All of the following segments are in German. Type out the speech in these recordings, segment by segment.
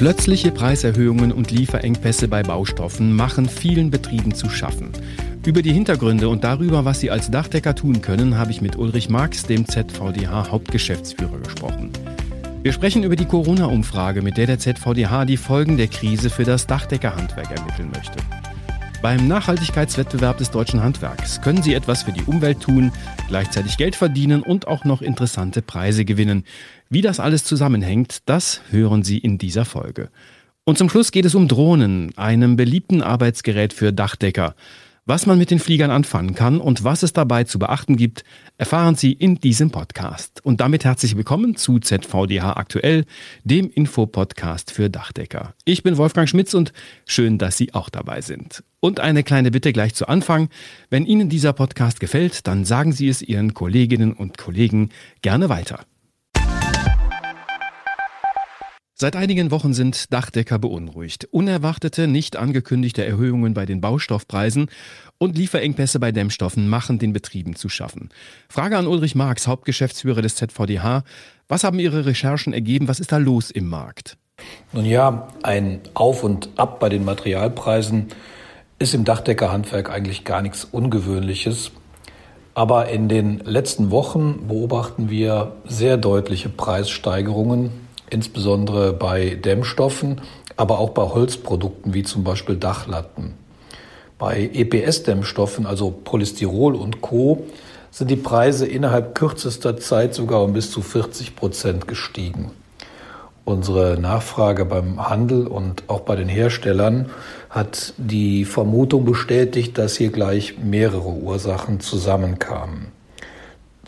Plötzliche Preiserhöhungen und Lieferengpässe bei Baustoffen machen vielen Betrieben zu schaffen. Über die Hintergründe und darüber, was sie als Dachdecker tun können, habe ich mit Ulrich Marx, dem ZVDH Hauptgeschäftsführer, gesprochen. Wir sprechen über die Corona-Umfrage, mit der der ZVDH die Folgen der Krise für das Dachdeckerhandwerk ermitteln möchte. Beim Nachhaltigkeitswettbewerb des deutschen Handwerks können Sie etwas für die Umwelt tun, gleichzeitig Geld verdienen und auch noch interessante Preise gewinnen. Wie das alles zusammenhängt, das hören Sie in dieser Folge. Und zum Schluss geht es um Drohnen, einem beliebten Arbeitsgerät für Dachdecker. Was man mit den Fliegern anfangen kann und was es dabei zu beachten gibt, erfahren Sie in diesem Podcast. Und damit herzlich willkommen zu ZVDH Aktuell, dem Infopodcast für Dachdecker. Ich bin Wolfgang Schmitz und schön, dass Sie auch dabei sind. Und eine kleine Bitte gleich zu Anfang. Wenn Ihnen dieser Podcast gefällt, dann sagen Sie es Ihren Kolleginnen und Kollegen gerne weiter. Seit einigen Wochen sind Dachdecker beunruhigt. Unerwartete, nicht angekündigte Erhöhungen bei den Baustoffpreisen und Lieferengpässe bei Dämmstoffen machen den Betrieben zu schaffen. Frage an Ulrich Marx, Hauptgeschäftsführer des ZVDH. Was haben Ihre Recherchen ergeben? Was ist da los im Markt? Nun ja, ein Auf und Ab bei den Materialpreisen ist im Dachdeckerhandwerk eigentlich gar nichts Ungewöhnliches. Aber in den letzten Wochen beobachten wir sehr deutliche Preissteigerungen insbesondere bei Dämmstoffen, aber auch bei Holzprodukten wie zum Beispiel Dachlatten. Bei EPS-Dämmstoffen, also Polystyrol und Co., sind die Preise innerhalb kürzester Zeit sogar um bis zu 40 Prozent gestiegen. Unsere Nachfrage beim Handel und auch bei den Herstellern hat die Vermutung bestätigt, dass hier gleich mehrere Ursachen zusammenkamen.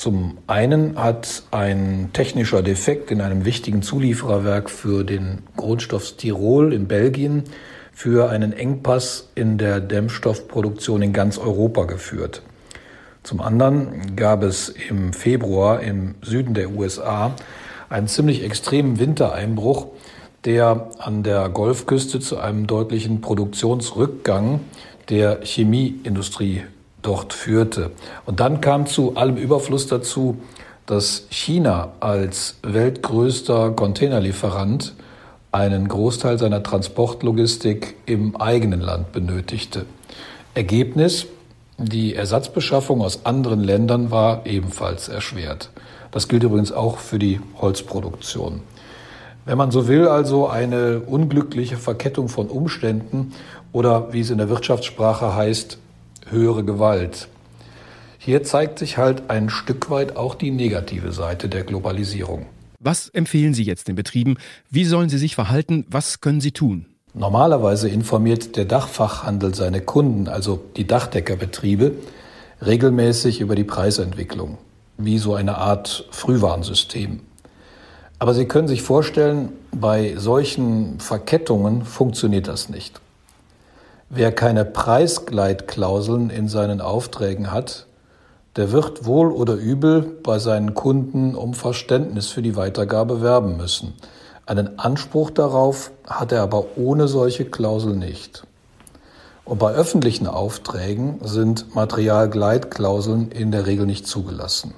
Zum einen hat ein technischer Defekt in einem wichtigen Zuliefererwerk für den Grundstoff Stirol in Belgien für einen Engpass in der Dämmstoffproduktion in ganz Europa geführt. Zum anderen gab es im Februar im Süden der USA einen ziemlich extremen Wintereinbruch, der an der Golfküste zu einem deutlichen Produktionsrückgang der Chemieindustrie dort führte. Und dann kam zu allem Überfluss dazu, dass China als weltgrößter Containerlieferant einen Großteil seiner Transportlogistik im eigenen Land benötigte. Ergebnis, die Ersatzbeschaffung aus anderen Ländern war ebenfalls erschwert. Das gilt übrigens auch für die Holzproduktion. Wenn man so will, also eine unglückliche Verkettung von Umständen oder wie es in der Wirtschaftssprache heißt, höhere Gewalt. Hier zeigt sich halt ein Stück weit auch die negative Seite der Globalisierung. Was empfehlen Sie jetzt den Betrieben? Wie sollen sie sich verhalten? Was können sie tun? Normalerweise informiert der Dachfachhandel seine Kunden, also die Dachdeckerbetriebe, regelmäßig über die Preisentwicklung, wie so eine Art Frühwarnsystem. Aber Sie können sich vorstellen, bei solchen Verkettungen funktioniert das nicht. Wer keine Preisgleitklauseln in seinen Aufträgen hat, der wird wohl oder übel bei seinen Kunden um Verständnis für die Weitergabe werben müssen. Einen Anspruch darauf hat er aber ohne solche Klausel nicht. Und bei öffentlichen Aufträgen sind Materialgleitklauseln in der Regel nicht zugelassen.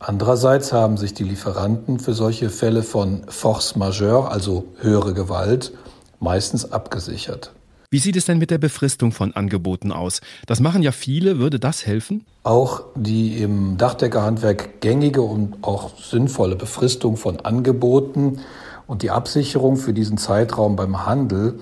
Andererseits haben sich die Lieferanten für solche Fälle von Force majeure, also höhere Gewalt, meistens abgesichert. Wie sieht es denn mit der Befristung von Angeboten aus? Das machen ja viele. Würde das helfen? Auch die im Dachdeckerhandwerk gängige und auch sinnvolle Befristung von Angeboten und die Absicherung für diesen Zeitraum beim Handel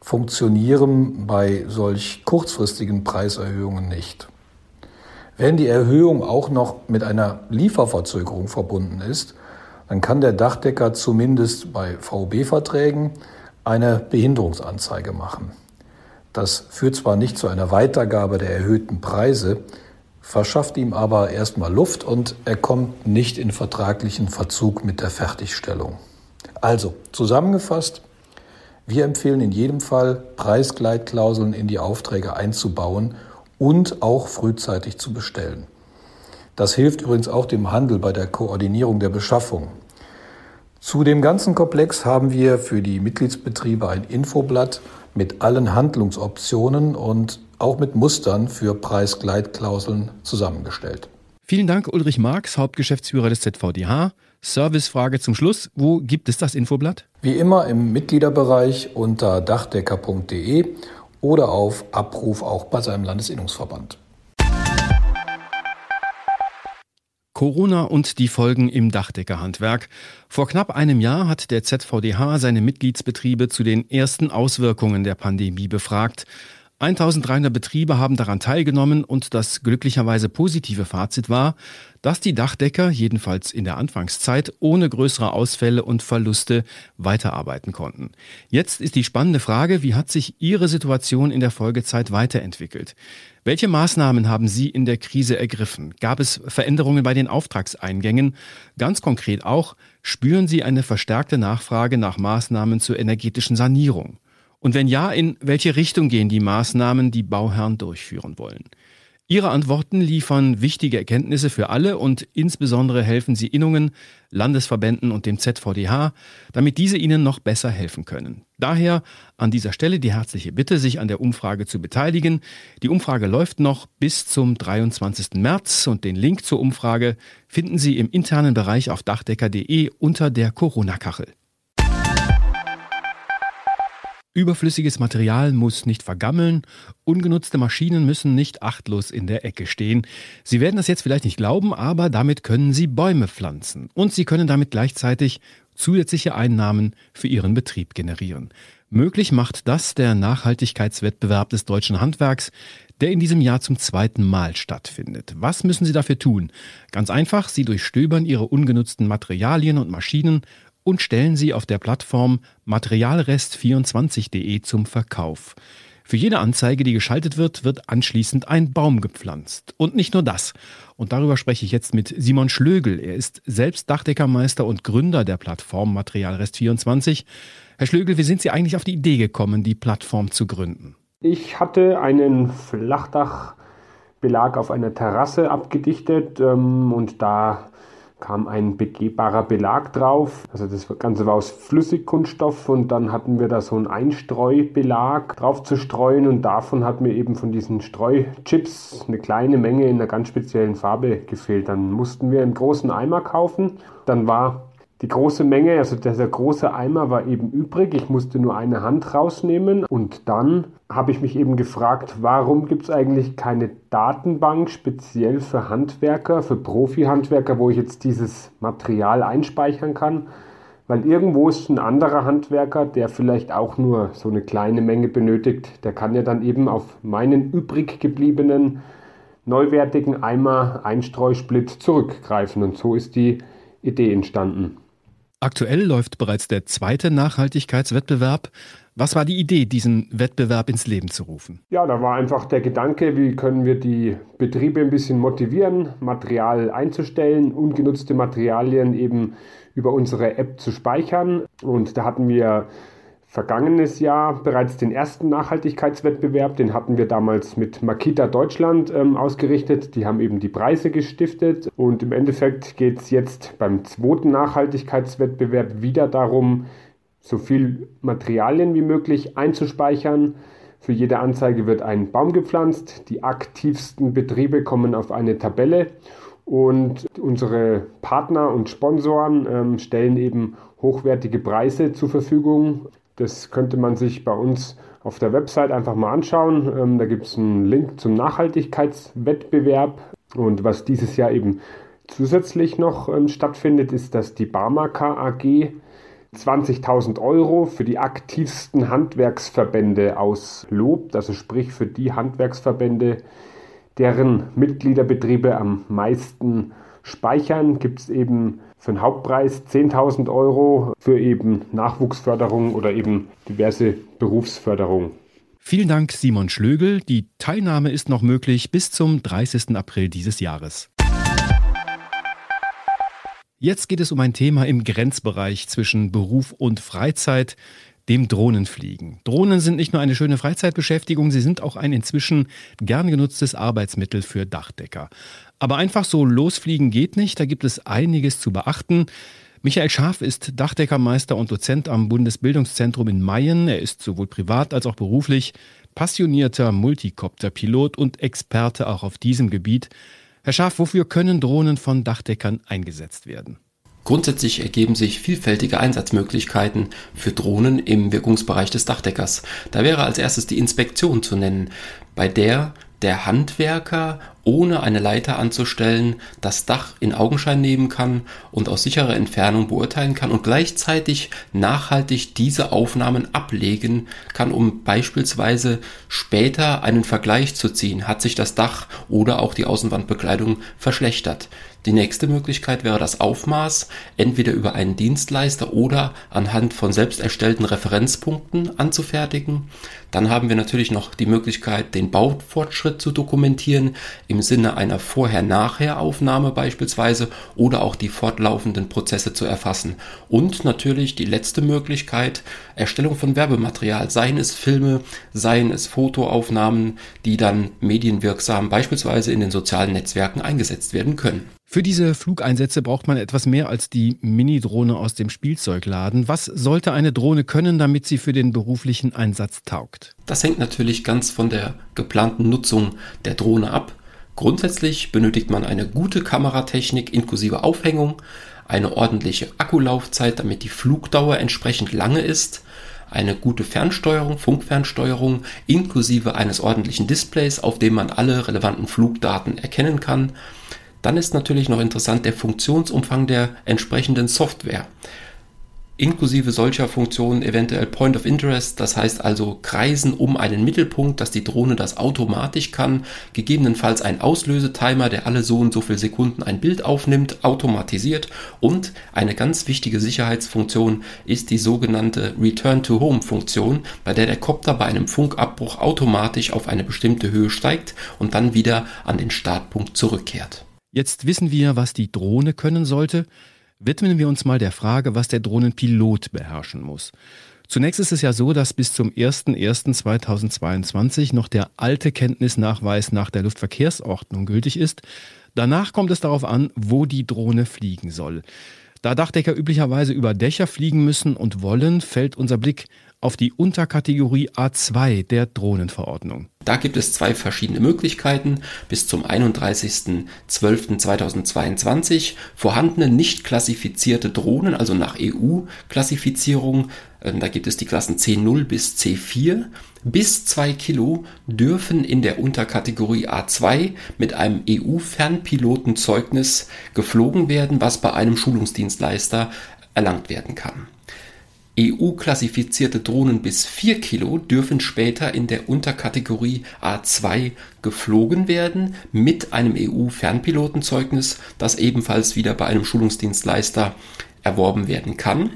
funktionieren bei solch kurzfristigen Preiserhöhungen nicht. Wenn die Erhöhung auch noch mit einer Lieferverzögerung verbunden ist, dann kann der Dachdecker zumindest bei VOB-Verträgen eine Behinderungsanzeige machen. Das führt zwar nicht zu einer Weitergabe der erhöhten Preise, verschafft ihm aber erstmal Luft und er kommt nicht in vertraglichen Verzug mit der Fertigstellung. Also, zusammengefasst, wir empfehlen in jedem Fall, Preisgleitklauseln in die Aufträge einzubauen und auch frühzeitig zu bestellen. Das hilft übrigens auch dem Handel bei der Koordinierung der Beschaffung. Zu dem ganzen Komplex haben wir für die Mitgliedsbetriebe ein Infoblatt mit allen Handlungsoptionen und auch mit Mustern für Preisgleitklauseln zusammengestellt. Vielen Dank, Ulrich Marx, Hauptgeschäftsführer des ZVDH. Servicefrage zum Schluss. Wo gibt es das Infoblatt? Wie immer im Mitgliederbereich unter dachdecker.de oder auf Abruf auch bei seinem Landesinnungsverband. Corona und die Folgen im Dachdeckerhandwerk. Vor knapp einem Jahr hat der ZVDH seine Mitgliedsbetriebe zu den ersten Auswirkungen der Pandemie befragt. 1300 Betriebe haben daran teilgenommen und das glücklicherweise positive Fazit war, dass die Dachdecker jedenfalls in der Anfangszeit ohne größere Ausfälle und Verluste weiterarbeiten konnten. Jetzt ist die spannende Frage, wie hat sich Ihre Situation in der Folgezeit weiterentwickelt? Welche Maßnahmen haben Sie in der Krise ergriffen? Gab es Veränderungen bei den Auftragseingängen? Ganz konkret auch, spüren Sie eine verstärkte Nachfrage nach Maßnahmen zur energetischen Sanierung? Und wenn ja, in welche Richtung gehen die Maßnahmen, die Bauherren durchführen wollen? Ihre Antworten liefern wichtige Erkenntnisse für alle und insbesondere helfen sie Innungen, Landesverbänden und dem ZVDH, damit diese ihnen noch besser helfen können. Daher an dieser Stelle die herzliche Bitte, sich an der Umfrage zu beteiligen. Die Umfrage läuft noch bis zum 23. März und den Link zur Umfrage finden Sie im internen Bereich auf dachdecker.de unter der Corona-Kachel. Überflüssiges Material muss nicht vergammeln, ungenutzte Maschinen müssen nicht achtlos in der Ecke stehen. Sie werden das jetzt vielleicht nicht glauben, aber damit können Sie Bäume pflanzen und Sie können damit gleichzeitig zusätzliche Einnahmen für Ihren Betrieb generieren. Möglich macht das der Nachhaltigkeitswettbewerb des deutschen Handwerks, der in diesem Jahr zum zweiten Mal stattfindet. Was müssen Sie dafür tun? Ganz einfach, Sie durchstöbern Ihre ungenutzten Materialien und Maschinen und stellen sie auf der Plattform materialrest24.de zum Verkauf. Für jede Anzeige, die geschaltet wird, wird anschließend ein Baum gepflanzt. Und nicht nur das. Und darüber spreche ich jetzt mit Simon Schlögel. Er ist selbst Dachdeckermeister und Gründer der Plattform Materialrest24. Herr Schlögel, wie sind Sie eigentlich auf die Idee gekommen, die Plattform zu gründen? Ich hatte einen Flachdachbelag auf einer Terrasse abgedichtet ähm, und da kam ein begehbarer Belag drauf. Also das Ganze war aus Flüssigkunststoff und dann hatten wir da so einen Einstreubelag drauf zu streuen und davon hat mir eben von diesen Streuchips eine kleine Menge in einer ganz speziellen Farbe gefehlt. Dann mussten wir einen großen Eimer kaufen. Dann war die große Menge, also dieser große Eimer war eben übrig. Ich musste nur eine Hand rausnehmen und dann habe ich mich eben gefragt, warum gibt es eigentlich keine Datenbank speziell für Handwerker, für Profi-Handwerker, wo ich jetzt dieses Material einspeichern kann? Weil irgendwo ist ein anderer Handwerker, der vielleicht auch nur so eine kleine Menge benötigt, der kann ja dann eben auf meinen übrig gebliebenen neuwertigen Eimer Einstreusplit zurückgreifen. Und so ist die Idee entstanden. Aktuell läuft bereits der zweite Nachhaltigkeitswettbewerb. Was war die Idee, diesen Wettbewerb ins Leben zu rufen? Ja, da war einfach der Gedanke, wie können wir die Betriebe ein bisschen motivieren, Material einzustellen, ungenutzte Materialien eben über unsere App zu speichern. Und da hatten wir vergangenes Jahr bereits den ersten Nachhaltigkeitswettbewerb. Den hatten wir damals mit Makita Deutschland ähm, ausgerichtet. Die haben eben die Preise gestiftet. Und im Endeffekt geht es jetzt beim zweiten Nachhaltigkeitswettbewerb wieder darum, so viel Materialien wie möglich einzuspeichern. Für jede Anzeige wird ein Baum gepflanzt. Die aktivsten Betriebe kommen auf eine Tabelle. Und unsere Partner und Sponsoren ähm, stellen eben hochwertige Preise zur Verfügung. Das könnte man sich bei uns auf der Website einfach mal anschauen. Ähm, da gibt es einen Link zum Nachhaltigkeitswettbewerb. Und was dieses Jahr eben zusätzlich noch ähm, stattfindet, ist, dass die Barmaker AG 20.000 Euro für die aktivsten Handwerksverbände auslobt. Also sprich für die Handwerksverbände, deren Mitgliederbetriebe am meisten speichern, gibt es eben für den Hauptpreis 10.000 Euro für eben Nachwuchsförderung oder eben diverse Berufsförderung. Vielen Dank, Simon Schlögel. Die Teilnahme ist noch möglich bis zum 30. April dieses Jahres. Jetzt geht es um ein Thema im Grenzbereich zwischen Beruf und Freizeit, dem Drohnenfliegen. Drohnen sind nicht nur eine schöne Freizeitbeschäftigung, sie sind auch ein inzwischen gern genutztes Arbeitsmittel für Dachdecker. Aber einfach so losfliegen geht nicht, da gibt es einiges zu beachten. Michael Scharf ist Dachdeckermeister und Dozent am Bundesbildungszentrum in Mayen. Er ist sowohl privat als auch beruflich passionierter Multikopterpilot und Experte auch auf diesem Gebiet. Herr Schaaf, wofür können Drohnen von Dachdeckern eingesetzt werden? Grundsätzlich ergeben sich vielfältige Einsatzmöglichkeiten für Drohnen im Wirkungsbereich des Dachdeckers. Da wäre als erstes die Inspektion zu nennen, bei der der Handwerker ohne eine Leiter anzustellen das Dach in Augenschein nehmen kann und aus sicherer Entfernung beurteilen kann und gleichzeitig nachhaltig diese Aufnahmen ablegen kann, um beispielsweise später einen Vergleich zu ziehen. Hat sich das Dach oder auch die Außenwandbekleidung verschlechtert? Die nächste Möglichkeit wäre das Aufmaß, entweder über einen Dienstleister oder anhand von selbst erstellten Referenzpunkten anzufertigen. Dann haben wir natürlich noch die Möglichkeit, den Baufortschritt zu dokumentieren, im Sinne einer Vorher-Nachher-Aufnahme beispielsweise oder auch die fortlaufenden Prozesse zu erfassen. Und natürlich die letzte Möglichkeit, Erstellung von Werbematerial, seien es Filme, seien es Fotoaufnahmen, die dann medienwirksam beispielsweise in den sozialen Netzwerken eingesetzt werden können. Für diese Flugeinsätze braucht man etwas mehr als die Mini-Drohne aus dem Spielzeugladen. Was sollte eine Drohne können, damit sie für den beruflichen Einsatz taugt? Das hängt natürlich ganz von der geplanten Nutzung der Drohne ab. Grundsätzlich benötigt man eine gute Kameratechnik inklusive Aufhängung, eine ordentliche Akkulaufzeit, damit die Flugdauer entsprechend lange ist, eine gute Fernsteuerung, Funkfernsteuerung inklusive eines ordentlichen Displays, auf dem man alle relevanten Flugdaten erkennen kann. Dann ist natürlich noch interessant der Funktionsumfang der entsprechenden Software inklusive solcher Funktionen eventuell Point of Interest, das heißt also Kreisen um einen Mittelpunkt, dass die Drohne das automatisch kann, gegebenenfalls ein Auslösetimer, der alle so und so viele Sekunden ein Bild aufnimmt, automatisiert und eine ganz wichtige Sicherheitsfunktion ist die sogenannte Return to Home Funktion, bei der der Kopter bei einem Funkabbruch automatisch auf eine bestimmte Höhe steigt und dann wieder an den Startpunkt zurückkehrt. Jetzt wissen wir, was die Drohne können sollte. Widmen wir uns mal der Frage, was der Drohnenpilot beherrschen muss. Zunächst ist es ja so, dass bis zum 01.01.2022 noch der alte Kenntnisnachweis nach der Luftverkehrsordnung gültig ist. Danach kommt es darauf an, wo die Drohne fliegen soll. Da Dachdecker üblicherweise über Dächer fliegen müssen und wollen, fällt unser Blick auf die Unterkategorie A2 der Drohnenverordnung. Da gibt es zwei verschiedene Möglichkeiten. Bis zum 31.12.2022 vorhandene nicht klassifizierte Drohnen, also nach EU-Klassifizierung, da gibt es die Klassen C0 bis C4, bis 2 Kilo dürfen in der Unterkategorie A2 mit einem EU-Fernpilotenzeugnis geflogen werden, was bei einem Schulungsdienstleister erlangt werden kann. EU-klassifizierte Drohnen bis 4 Kilo dürfen später in der Unterkategorie A2 geflogen werden mit einem EU-Fernpilotenzeugnis, das ebenfalls wieder bei einem Schulungsdienstleister erworben werden kann.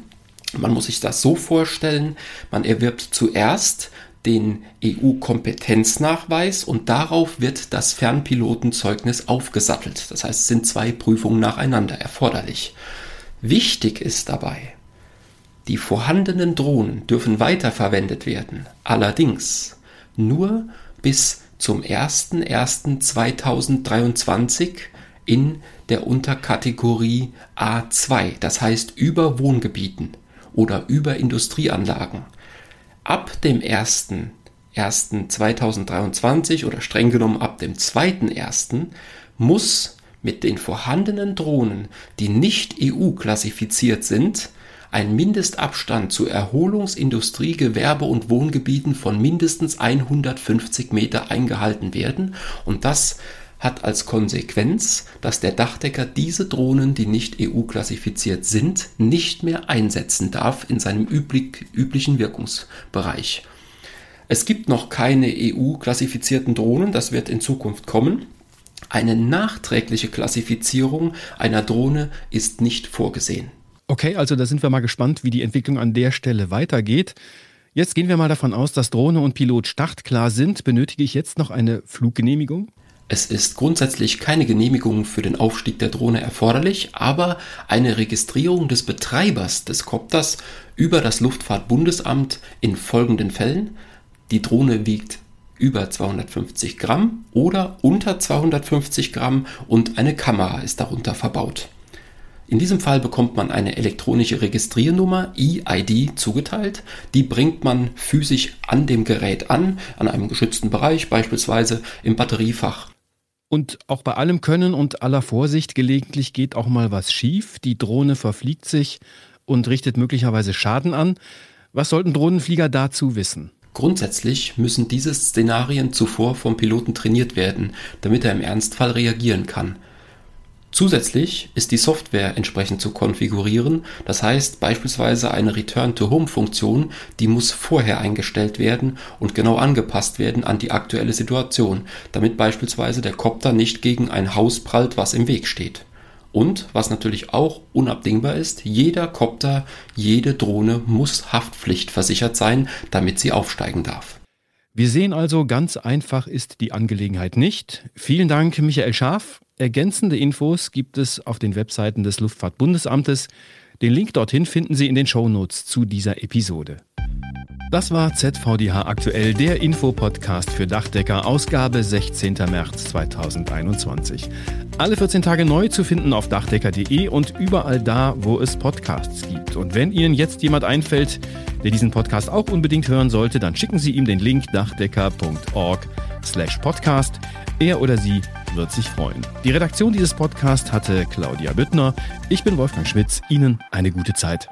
Man muss sich das so vorstellen, man erwirbt zuerst den EU-Kompetenznachweis und darauf wird das Fernpilotenzeugnis aufgesattelt. Das heißt, es sind zwei Prüfungen nacheinander erforderlich. Wichtig ist dabei, die vorhandenen Drohnen dürfen weiterverwendet werden, allerdings nur bis zum 01.01.2023 in der Unterkategorie A2, das heißt über Wohngebieten oder über Industrieanlagen. Ab dem 01.01.2023 oder streng genommen ab dem 2.01. muss mit den vorhandenen Drohnen, die nicht EU-klassifiziert sind, ein Mindestabstand zu Erholungsindustrie, Gewerbe und Wohngebieten von mindestens 150 Meter eingehalten werden und das hat als Konsequenz, dass der Dachdecker diese Drohnen, die nicht EU-klassifiziert sind, nicht mehr einsetzen darf in seinem üblich, üblichen Wirkungsbereich. Es gibt noch keine EU-klassifizierten Drohnen, das wird in Zukunft kommen. Eine nachträgliche Klassifizierung einer Drohne ist nicht vorgesehen. Okay, also da sind wir mal gespannt, wie die Entwicklung an der Stelle weitergeht. Jetzt gehen wir mal davon aus, dass Drohne und Pilot startklar sind. Benötige ich jetzt noch eine Fluggenehmigung? Es ist grundsätzlich keine Genehmigung für den Aufstieg der Drohne erforderlich, aber eine Registrierung des Betreibers des Kopters über das Luftfahrtbundesamt in folgenden Fällen. Die Drohne wiegt über 250 Gramm oder unter 250 Gramm und eine Kamera ist darunter verbaut. In diesem Fall bekommt man eine elektronische Registriernummer EID zugeteilt. Die bringt man physisch an dem Gerät an, an einem geschützten Bereich, beispielsweise im Batteriefach. Und auch bei allem Können und aller Vorsicht, gelegentlich geht auch mal was schief. Die Drohne verfliegt sich und richtet möglicherweise Schaden an. Was sollten Drohnenflieger dazu wissen? Grundsätzlich müssen diese Szenarien zuvor vom Piloten trainiert werden, damit er im Ernstfall reagieren kann. Zusätzlich ist die Software entsprechend zu konfigurieren, das heißt beispielsweise eine Return-to-Home-Funktion, die muss vorher eingestellt werden und genau angepasst werden an die aktuelle Situation, damit beispielsweise der Kopter nicht gegen ein Haus prallt, was im Weg steht. Und was natürlich auch unabdingbar ist, jeder Kopter, jede Drohne muss haftpflichtversichert sein, damit sie aufsteigen darf. Wir sehen also, ganz einfach ist die Angelegenheit nicht. Vielen Dank, Michael Schaaf. Ergänzende Infos gibt es auf den Webseiten des Luftfahrtbundesamtes. Den Link dorthin finden Sie in den Shownotes zu dieser Episode. Das war ZVDH aktuell, der Infopodcast für Dachdecker, Ausgabe 16. März 2021. Alle 14 Tage neu zu finden auf dachdecker.de und überall da, wo es Podcasts gibt. Und wenn Ihnen jetzt jemand einfällt, der diesen Podcast auch unbedingt hören sollte, dann schicken Sie ihm den Link dachdecker.org slash podcast. Er oder sie wird sich freuen. Die Redaktion dieses Podcasts hatte Claudia Büttner. Ich bin Wolfgang Schmitz. Ihnen eine gute Zeit.